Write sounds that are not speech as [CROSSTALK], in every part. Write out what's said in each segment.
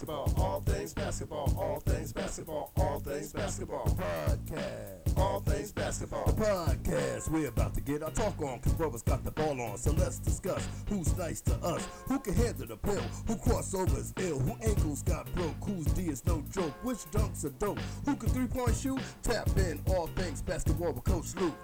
all things basketball, all things basketball, all things basketball, all things basketball. Podcast, all things basketball. The podcast, we're about to get our talk on, cause brothers got the ball on. So let's discuss who's nice to us, who can handle the pill, who crossovers ill, who ankles got broke, whose D is no joke, which dunks are dope, who can three point shoot. Tap in, all things basketball with Coach Luke.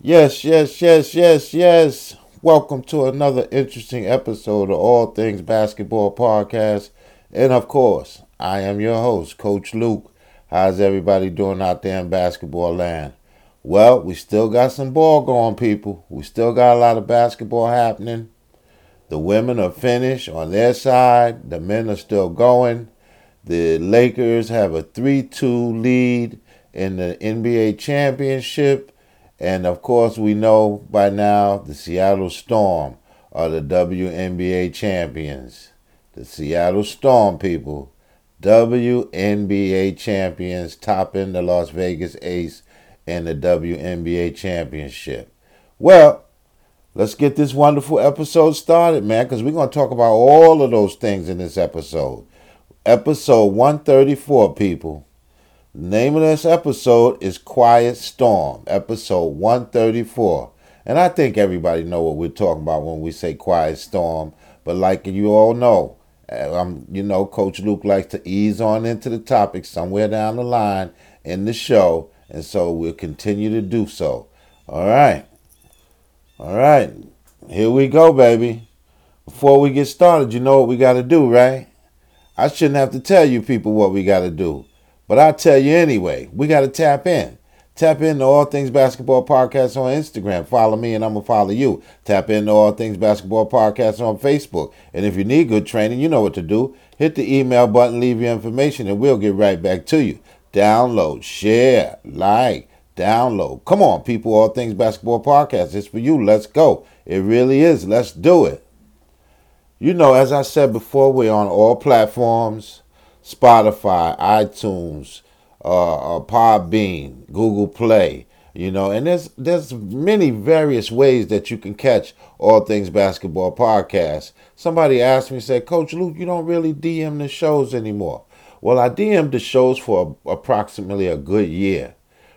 Yes, yes, yes, yes, yes. Welcome to another interesting episode of All Things Basketball Podcast. And of course, I am your host, Coach Luke. How's everybody doing out there in basketball land? Well, we still got some ball going, people. We still got a lot of basketball happening. The women are finished on their side, the men are still going. The Lakers have a 3 2 lead in the NBA championship. And of course, we know by now the Seattle Storm are the WNBA champions. The Seattle Storm people, WNBA champions, topping the Las Vegas Ace in the WNBA championship. Well, let's get this wonderful episode started, man, because we're going to talk about all of those things in this episode. Episode 134, people. Name of this episode is Quiet Storm, episode 134. And I think everybody know what we're talking about when we say Quiet Storm. But like you all know, um, you know, Coach Luke likes to ease on into the topic somewhere down the line in the show, and so we'll continue to do so. All right, all right, here we go, baby. Before we get started, you know what we got to do, right? I shouldn't have to tell you people what we got to do. But I tell you anyway, we got to tap in. Tap into All Things Basketball Podcast on Instagram. Follow me and I'm going to follow you. Tap into All Things Basketball Podcast on Facebook. And if you need good training, you know what to do. Hit the email button, leave your information, and we'll get right back to you. Download, share, like, download. Come on, people. All Things Basketball Podcast. It's for you. Let's go. It really is. Let's do it. You know, as I said before, we're on all platforms. Spotify, iTunes, uh, uh, Podbean, Google Play, you know, and there's there's many various ways that you can catch all things basketball podcasts. Somebody asked me, said, Coach Luke, you don't really DM the shows anymore. Well, I DM the shows for approximately a good year.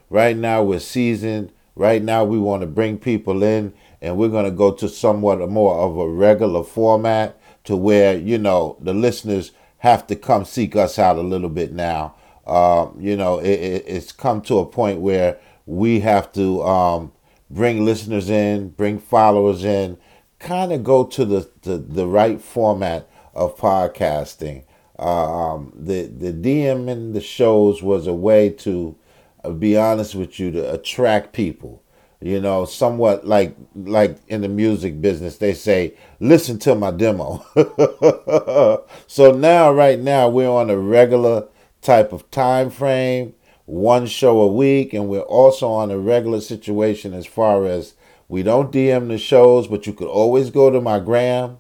Right now we're seasoned. Right now we want to bring people in, and we're going to go to somewhat more of a regular format to where you know the listeners have to come seek us out a little bit now. Um, you know, it, it, it's come to a point where we have to um, bring listeners in, bring followers in, kind of go to the, the, the right format of podcasting. Um, the the DM in the shows was a way to uh, be honest with you to attract people you know somewhat like like in the music business they say listen to my demo. [LAUGHS] So now right now we're on a regular type of time frame one show a week and we're also on a regular situation as far as we don't dm the shows but you could always go to my gram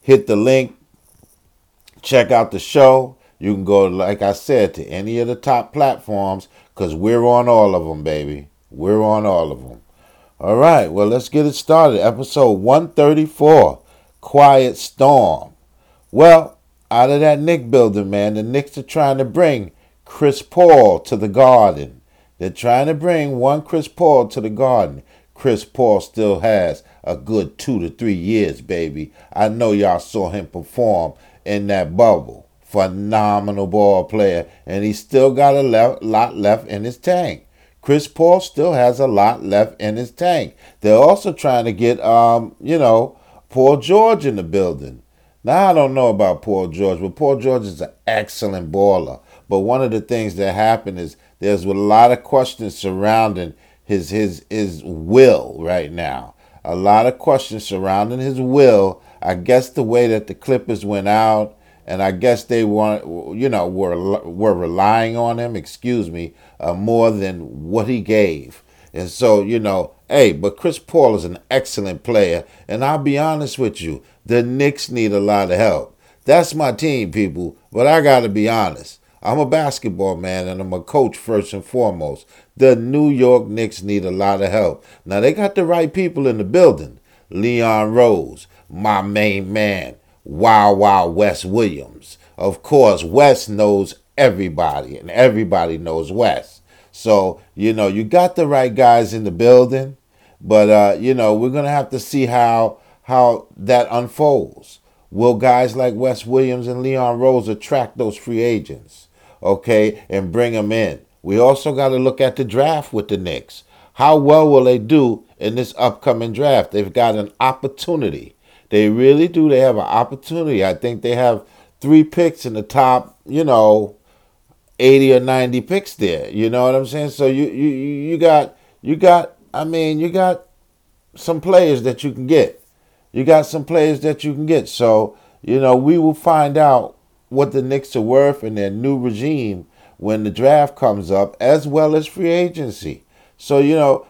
hit the link check out the show. You can go like i said to any of the top platforms because we're on all of them baby. We're on all of them all right, well, let's get it started. Episode 134 Quiet Storm. Well, out of that Knick building, man, the Knicks are trying to bring Chris Paul to the garden. They're trying to bring one Chris Paul to the garden. Chris Paul still has a good two to three years, baby. I know y'all saw him perform in that bubble. Phenomenal ball player, and he's still got a lot left in his tank. Chris Paul still has a lot left in his tank. They're also trying to get, um, you know, Paul George in the building. Now, I don't know about Paul George, but Paul George is an excellent baller. But one of the things that happened is there's a lot of questions surrounding his his his will right now. A lot of questions surrounding his will. I guess the way that the Clippers went out and I guess they want, you know, were were relying on him. Excuse me, uh, more than what he gave. And so, you know, hey, but Chris Paul is an excellent player, and I'll be honest with you, the Knicks need a lot of help. That's my team, people. But I got to be honest. I'm a basketball man and I'm a coach first and foremost. The New York Knicks need a lot of help. Now, they got the right people in the building. Leon Rose, my main man, Wow Wow Wes Williams. Of course, Wes knows everybody, and everybody knows Wes. So, you know, you got the right guys in the building, but uh, you know, we're gonna have to see how how that unfolds. Will guys like Wes Williams and Leon Rose attract those free agents? Okay, and bring them in. We also got to look at the draft with the Knicks. How well will they do in this upcoming draft? They've got an opportunity. They really do. They have an opportunity. I think they have three picks in the top, you know, 80 or 90 picks there. You know what I'm saying? So you you you got you got I mean, you got some players that you can get. You got some players that you can get. So, you know, we will find out what the Knicks are worth in their new regime when the draft comes up, as well as free agency. So, you know,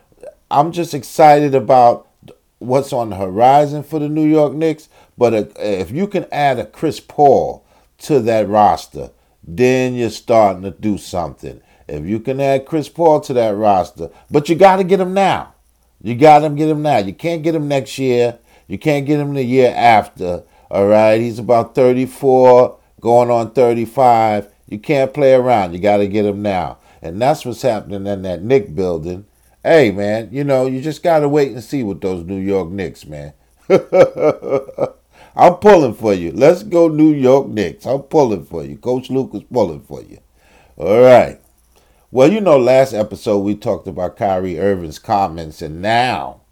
I'm just excited about what's on the horizon for the New York Knicks. But if you can add a Chris Paul to that roster, then you're starting to do something. If you can add Chris Paul to that roster, but you got to get him now. You got to get him now. You can't get him next year. You can't get him the year after. All right, he's about 34, going on 35. You can't play around. You got to get him now. And that's what's happening in that Knick building. Hey, man, you know, you just got to wait and see with those New York Knicks, man. [LAUGHS] I'm pulling for you. Let's go New York Knicks. I'm pulling for you. Coach Luke is pulling for you. All right. Well, you know, last episode we talked about Kyrie Irving's comments, and now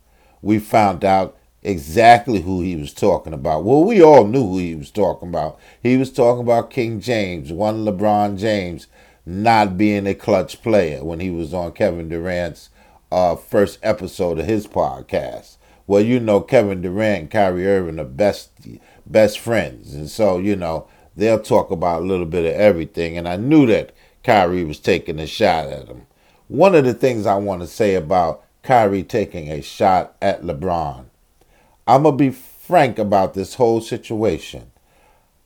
we found out exactly who he was talking about. Well, we all knew who he was talking about. He was talking about King James, one LeBron James, not being a clutch player when he was on Kevin Durant's uh, first episode of his podcast well, you know, Kevin Durant and Kyrie Irving are best best friends, and so you know they'll talk about a little bit of everything. And I knew that Kyrie was taking a shot at him. One of the things I want to say about Kyrie taking a shot at LeBron, I'm gonna be frank about this whole situation.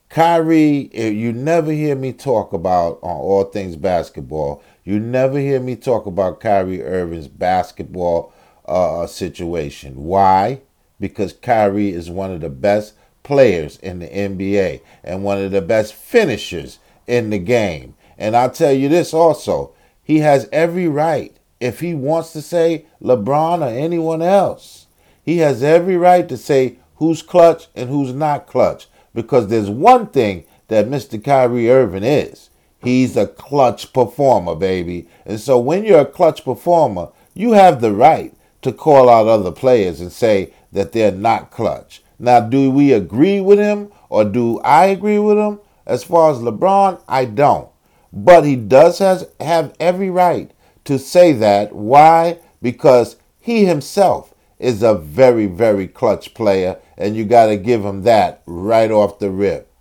Kyrie, you never hear me talk about on all things basketball. You never hear me talk about Kyrie Irving's basketball uh, situation. Why? Because Kyrie is one of the best players in the NBA and one of the best finishers in the game. And I'll tell you this also he has every right, if he wants to say LeBron or anyone else, he has every right to say who's clutch and who's not clutch. Because there's one thing that Mr. Kyrie Irving is. He's a clutch performer, baby. And so when you're a clutch performer, you have the right to call out other players and say that they're not clutch. Now, do we agree with him or do I agree with him? As far as LeBron, I don't. But he does has, have every right to say that. Why? Because he himself is a very, very clutch player, and you got to give him that right off the rip.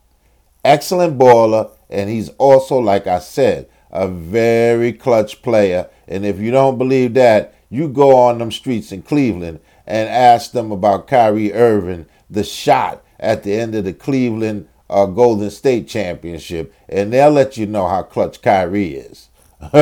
Excellent baller, and he's also, like I said, a very clutch player. And if you don't believe that, you go on them streets in Cleveland and ask them about Kyrie Irving, the shot at the end of the Cleveland uh, Golden State Championship, and they'll let you know how clutch Kyrie is. [LAUGHS]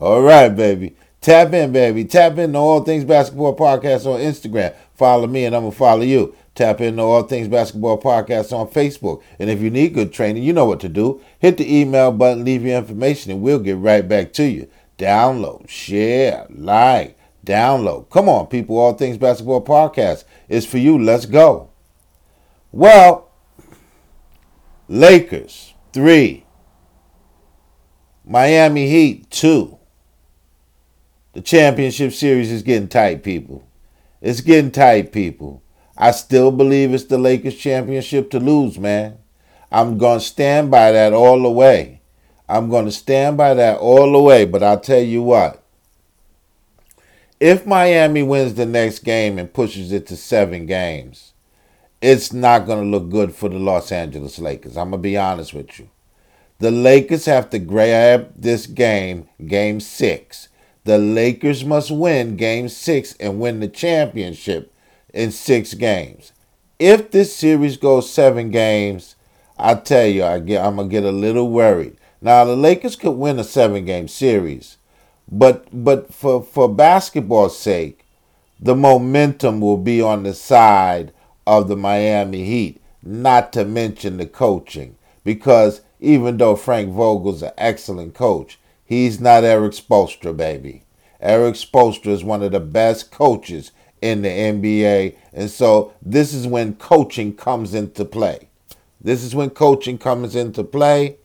All right, baby. Tap in, baby. Tap in to All Things Basketball Podcast on Instagram. Follow me, and I'm going to follow you. Tap in into All Things Basketball Podcast on Facebook. And if you need good training, you know what to do. Hit the email button, leave your information, and we'll get right back to you download, share, like, download. Come on, people. All Things Basketball Podcast is for you. Let's go. Well, Lakers, three. Miami Heat, two. The championship series is getting tight, people. It's getting tight, people. I still believe it's the Lakers championship to lose, man. I'm going to stand by that all the way. I'm going to stand by that all the way. But I'll tell you what. If Miami wins the next game and pushes it to seven games, it's not going to look good for the Los Angeles Lakers. I'm going to be honest with you. The Lakers have to grab this game, game six. The Lakers must win game six and win the championship in six games. If this series goes seven games, I tell you, I get, I'm going to get a little worried. Now the Lakers could win a seven game series, but but for for basketball's sake, the momentum will be on the side of the Miami Heat. not to mention the coaching. Because even though Frank Vogel's an excellent coach, he's not Erik Spoelstra, baby. Erik Spoelstra is one of the best coaches in the NBA. And so this is when coaching comes into play. This is when coaching comes into play.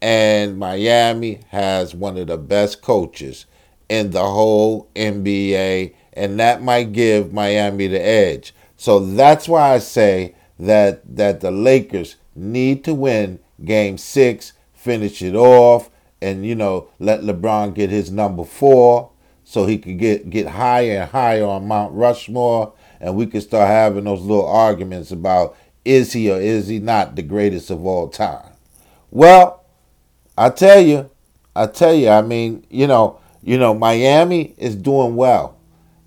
And Miami has one of the best coaches in the whole NBA. And that might give Miami the edge. So that's why I say that that the Lakers need to win game six, finish it off, and you know, let LeBron get his number four so he could get, get higher and higher on Mount Rushmore and we could start having those little arguments about is he or is he not the greatest of all time. Well, I tell you, I tell you, I mean, you know, you know, Miami is doing well.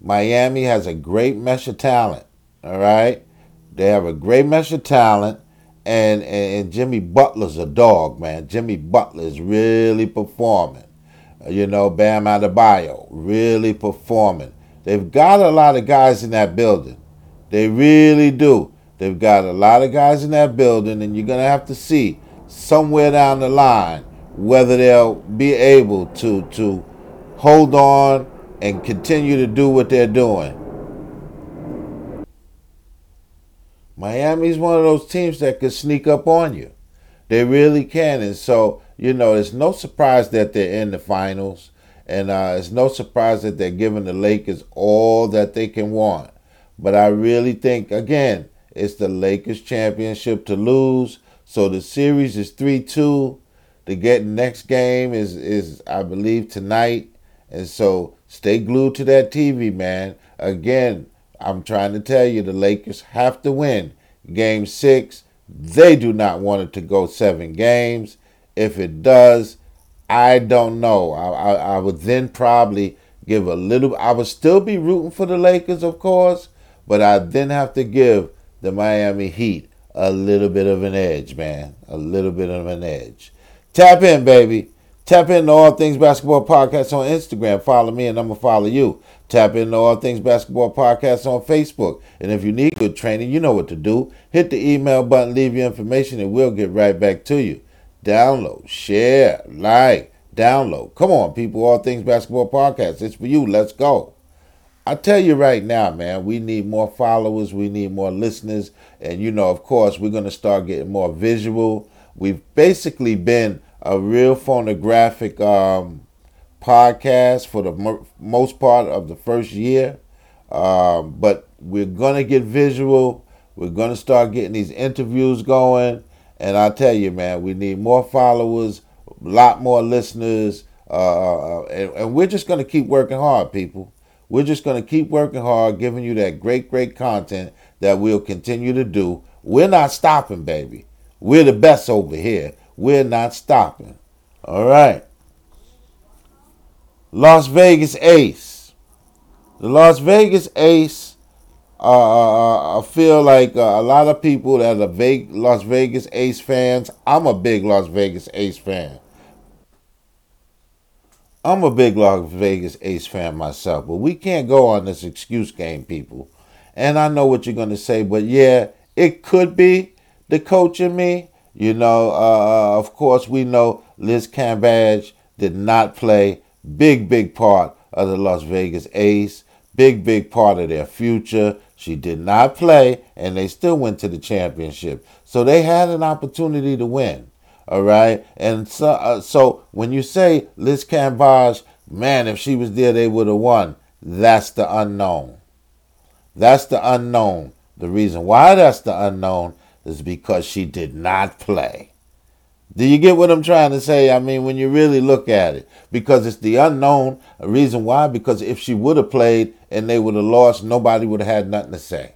Miami has a great mesh of talent. All right. They have a great mesh of talent. And, and, Jimmy Butler's a dog, man. Jimmy Butler is really performing. Uh, you know, Bam Adebayo, really performing. They've got a lot of guys in that building. They really do. They've got a lot of guys in that building, and you're to have to see somewhere down the line whether they'll be able to, to hold on and continue to do what they're doing. Miami's one of those teams that could sneak up on you. They really can. And so, you know, it's no surprise that they're in the finals. And uh, it's no surprise that they're giving the Lakers all that they can want. But I really think, again, it's the Lakers championship to lose. So the series is 3 2. The get next game is, is, I believe, tonight. And so stay glued to that TV, man. Again, I'm trying to tell you, the Lakers have to win game six. They do not want it to go seven games. If it does, I don't know. I, I, I would then probably give a little. I would still be rooting for the Lakers, of course, but I then have to give the Miami Heat a little bit of an edge, man. A little bit of an edge. Tap in, baby. Tap into All Things Basketball Podcast on Instagram. Follow me and I'm going to follow you. Tap into All Things Basketball Podcast on Facebook. And if you need good training, you know what to do. Hit the email button, leave your information, and we'll get right back to you. Download, share, like, download. Come on, people. All Things Basketball Podcast. It's for you. Let's go. I tell you right now, man, we need more followers. We need more listeners. And, you know, of course, we're going to start getting more visual. We've basically been a real phonographic um, podcast for the mo- most part of the first year. Um, but we're going to get visual. We're going to start getting these interviews going. And I tell you, man, we need more followers, a lot more listeners. Uh, and, and we're just going to keep working hard, people. We're just going to keep working hard, giving you that great, great content that we'll continue to do. We're not stopping, baby. We're the best over here. We're not stopping. All right. Las Vegas Ace. The Las Vegas Ace, uh, uh, uh I feel like uh, a lot of people that are Ve- Las Vegas Ace fans, I'm a big Las Vegas Ace fan. I'm a big Las Vegas Ace fan myself, but we can't go on this excuse game, people. And I know what you're going to say, but yeah, it could be the coach in me. You know, uh, of course, we know Liz Cambage did not play big, big part of the Las Vegas Ace, big, big part of their future. She did not play, and they still went to the championship. So they had an opportunity to win. All right, and so uh, so when you say Liz Cambage, man, if she was there, they would have won. That's the unknown. That's the unknown. The reason why that's the unknown is because she did not play. Do you get what I'm trying to say? I mean, when you really look at it, because it's the unknown. A reason why? Because if she would have played and they would have lost, nobody would have had nothing to say.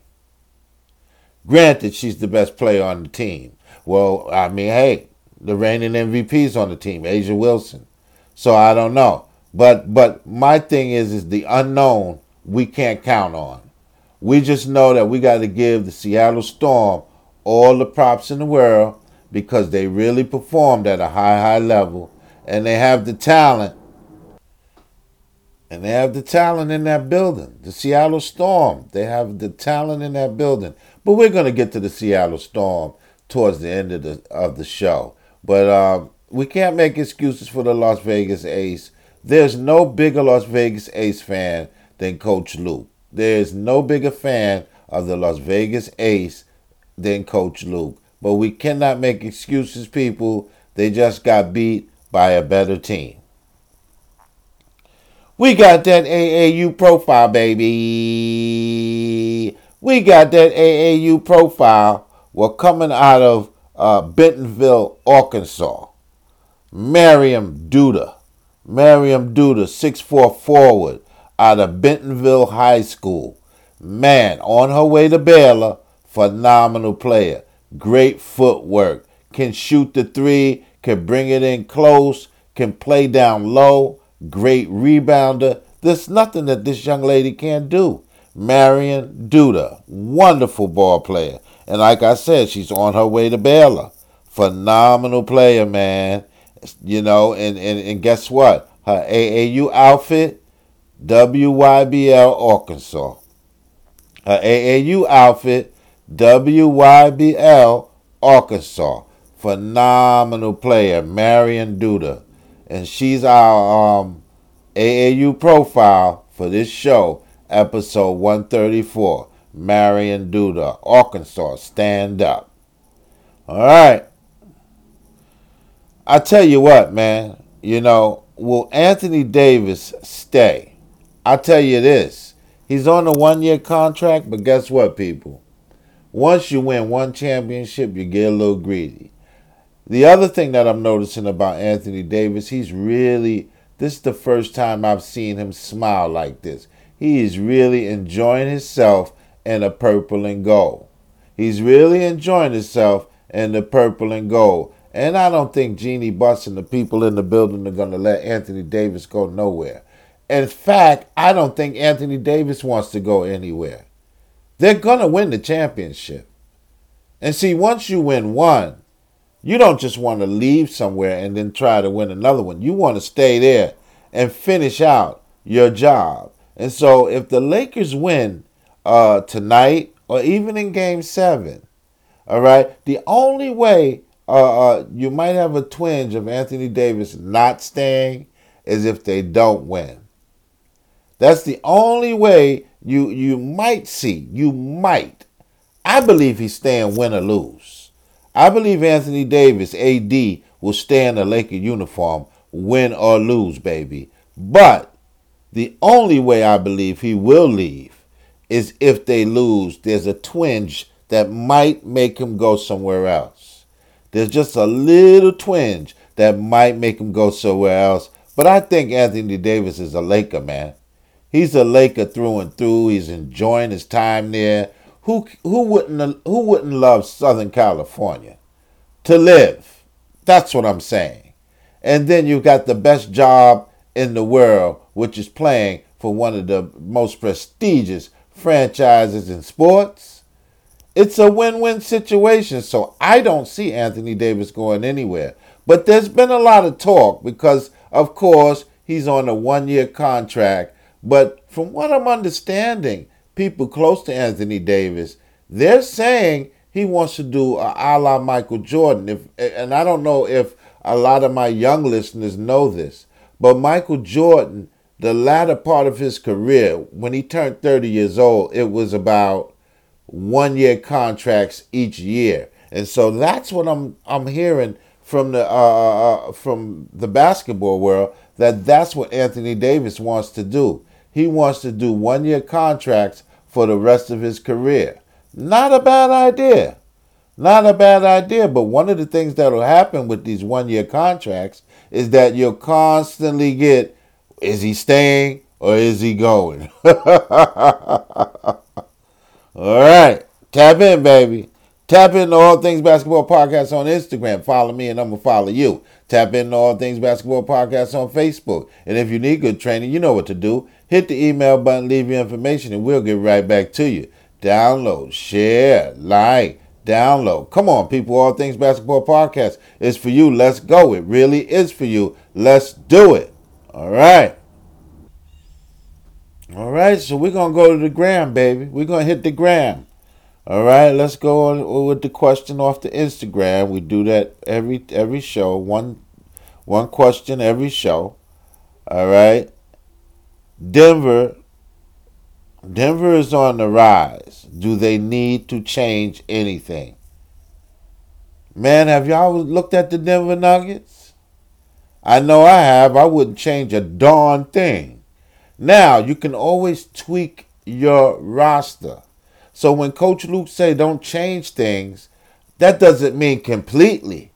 Granted, she's the best player on the team. Well, I mean, hey, the reigning MVP's on the team, A'ja Wilson. So I don't know. But but my thing is is the unknown we can't count on. We just know that we got to give the Seattle Storm all the props in the world because they really performed at a high, high level and they have the talent. And they have the talent in that building. The Seattle Storm, they have the talent in that building. But we're going to get to the Seattle Storm towards the end of the of the show. But um, we can't make excuses for the Las Vegas Ace. There's no bigger Las Vegas Ace fan than Coach Luke. There's no bigger fan of the Las Vegas Ace than Coach Luke. But we cannot make excuses, people. They just got beat by a better team. We got that AAU profile, baby. We got that AAU profile. We're coming out of uh, Bentonville, Arkansas. Miriam Duda. Miriam Duda, 6'4 forward out of Bentonville High School. Man, on her way to Baylor, phenomenal player. Great footwork. Can shoot the three, can bring it in close, can play down low. Great rebounder. There's nothing that this young lady can't do. Marion Duda, wonderful ball player. And like I said, she's on her way to Baylor. Phenomenal player, man. You know, and, and, and guess what? Her AAU outfit, WYBL Arkansas. Her AAU outfit, WYBL Arkansas. Phenomenal player, Marion Duda. And she's our um, AAU profile for this show, episode 134. Marion Duda, Arkansas, stand up. All right. I tell you what, man, you know, will Anthony Davis stay? I tell you this. He's on a one year contract, but guess what, people? Once you win one championship, you get a little greedy. The other thing that I'm noticing about Anthony Davis, he's really, this is the first time I've seen him smile like this. He is really enjoying himself in the purple and gold. He's really enjoying himself in the purple and gold. And I don't think Jeanie Buss and the people in the building are going to let Anthony Davis go nowhere. In fact, I don't think Anthony Davis wants to go anywhere. They're going to win the championship. And see, once you win one, you don't just want to leave somewhere and then try to win another one. You want to stay there and finish out your job. And so if the Lakers win uh, tonight or even in game seven, all right, the only way uh, uh, you might have a twinge of Anthony Davis not staying is if they don't win. That's the only way you you might see. You might. I believe he's staying win or lose. I believe Anthony Davis, AD, will stay in the Laker uniform, win or lose, baby. But the only way I believe he will leave is if they lose. There's a twinge that might make him go somewhere else. There's just a little twinge that might make him go somewhere else. But I think Anthony Davis is a Laker, man. He's a Laker through and through. He's enjoying his time there. Who who wouldn't who wouldn't love Southern California to live? That's what I'm saying. And then you've got the best job in the world, which is playing for one of the most prestigious franchises in sports. It's a win-win situation, so I don't see Anthony Davis going anywhere. But there's been a lot of talk because, of course, he's on a one-year contract but from what I'm understanding, people close to Anthony Davis, they're saying he wants to do a, a la Michael Jordan. If and I don't know if a lot of my young listeners know this, but Michael Jordan, the latter part of his career, when he turned 30 years old, it was about one year contracts each year. And so that's what I'm I'm hearing from the uh, uh, uh from the basketball world that that's what Anthony Davis wants to do he wants to do one year contracts for the rest of his career. Not a bad idea. Not a bad idea, but one of the things that will happen with these one year contracts is that you'll constantly get is he staying or is he going? [LAUGHS] All right, tap in, baby. Tap into All Things Basketball Podcast on Instagram. Follow me and I'm going to follow you. Tap into All Things Basketball Podcast on Facebook. And if you need good training, you know what to do. Hit the email button, leave your information, and we'll get right back to you. Download, share, like, download. Come on, people. All Things Basketball Podcast is for you. Let's go. It really is for you. Let's do it. All right. All right, so we're gonna go to the gram, baby. We're gonna hit the gram. All right, let's go on with the question off the Instagram. We do that every every show. One one question every show. All right. Denver Denver is on the rise. Do they need to change anything? Man, have y'all looked at the Denver Nuggets? I know I have. I wouldn't change a darn thing. Now, you can always tweak your roster. So when Coach Luke say don't change things, that doesn't mean completely.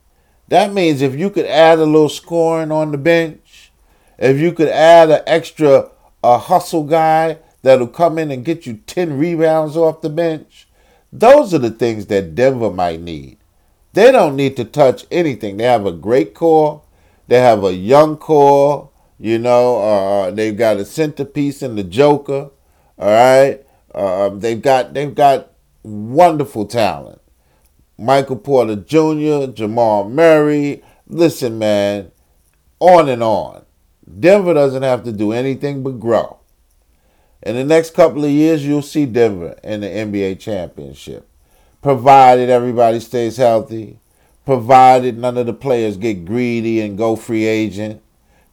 That means if you could add a little scoring on the bench, if you could add an extra a hustle guy that'll come in and get you 10 rebounds off the bench, those are the things that Denver might need. They don't need to touch anything. They have a great core. They have a young core. You know, uh, they've got a centerpiece in the Joker. All right, uh, they've got they've got wonderful talent. Michael Porter Jr., Jamal Murray. Listen, man, on and on. Denver doesn't have to do anything but grow. In the next couple of years, you'll see Denver in the NBA championship, provided everybody stays healthy, provided none of the players get greedy and go free agent.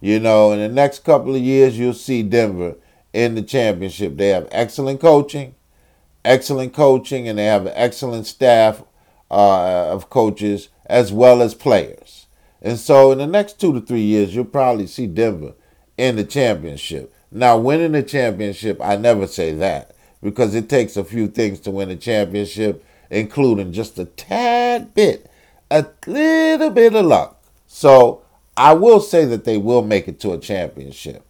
You know, in the next couple of years, you'll see Denver in the championship. They have excellent coaching, excellent coaching, and they have an excellent staff uh, of coaches as well as players. And so, in the next two to three years, you'll probably see Denver in the championship. Now, winning the championship, I never say that because it takes a few things to win a championship, including just a tad bit, a little bit of luck. So, I will say that they will make it to a championship,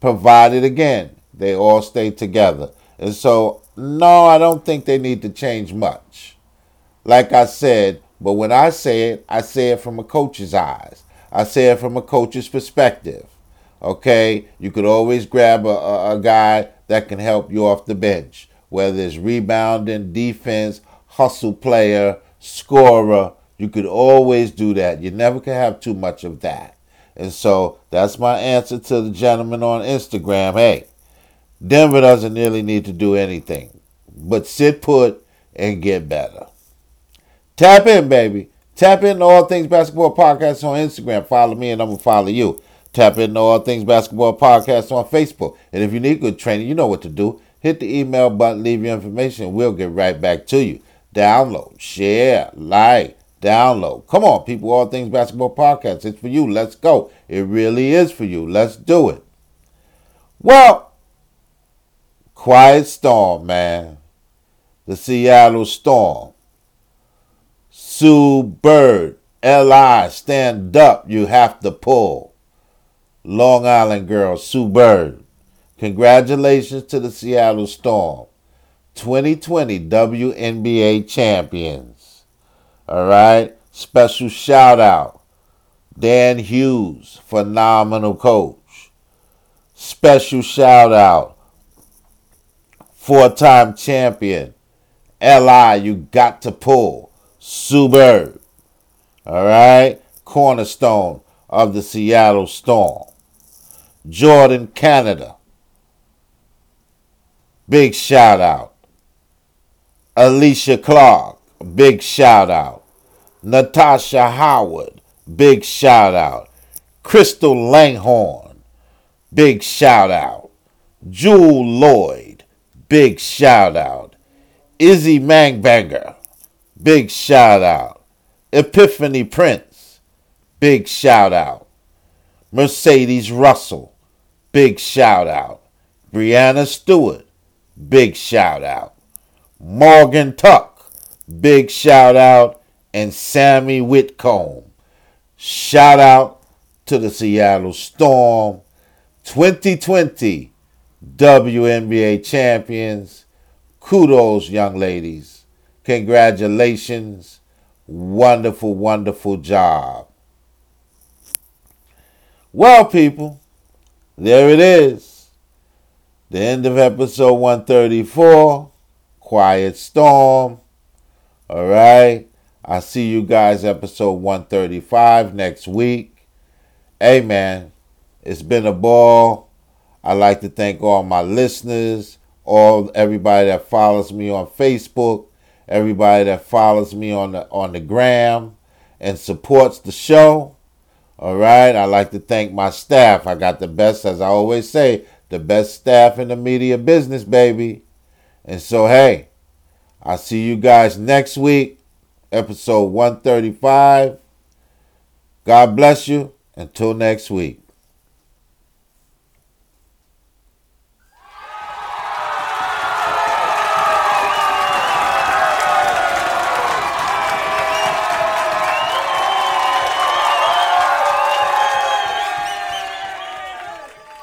provided again they all stay together. And so, no, I don't think they need to change much. Like I said, but when I say it, I say it from a coach's eyes. I say it from a coach's perspective. Okay, you could always grab a, a, a guy that can help you off the bench, whether it's rebounding, defense, hustle player, scorer. You could always do that. You never can have too much of that. And so that's my answer to the gentleman on Instagram. Hey, Denver doesn't really need to do anything but sit put and get better. Tap in, baby. Tap in All Things Basketball Podcast on Instagram. Follow me and I'm going to follow you. Tap into All Things Basketball Podcast on Facebook. And if you need good training, you know what to do. Hit the email button, leave your information, we'll get right back to you. Download, share, like, download. Come on, people, All Things Basketball Podcast. It's for you. Let's go. It really is for you. Let's do it. Well, Quiet Storm, man. The Seattle Storm. Sue Bird, L.I., stand up. You have to pull. Long Island girl, Sue Bird. Congratulations to the Seattle Storm. 2020 WNBA champions. All right. Special shout out. Dan Hughes, phenomenal coach. Special shout out. Four time champion. LI, you got to pull. Sue Bird. All right. Cornerstone of the Seattle Storm. Jordin, Canada. Big shout out. Alysha Clark, big shout out. Natasha Howard, big shout out. Crystal Langhorne, big shout out. Jewell Loyd, big shout out. Ezi Magbegor, big shout out. Epiphany Prince, big shout out. Mercedes Russell, big shout out. Breanna Stewart, big shout out. Morgan Tuck, big shout out. And Sami Whitcomb, shout out to the Seattle Storm 2020 WNBA champions. Kudos, young ladies. Congratulations. Wonderful, wonderful job. Well, people, there it is. The end of episode 134. Quiet Storm. All right. I see you guys episode 135 next week. Hey man, it's been a ball. I'd like to thank all my listeners, all everybody that follows me on Facebook, everybody that follows me on the on the gram and supports the show. All right. I'd like to thank my staff. I got the best, as I always say, the best staff in the media business, baby. And so, hey, I'll see you guys next week, episode 135. God bless you. Until next week.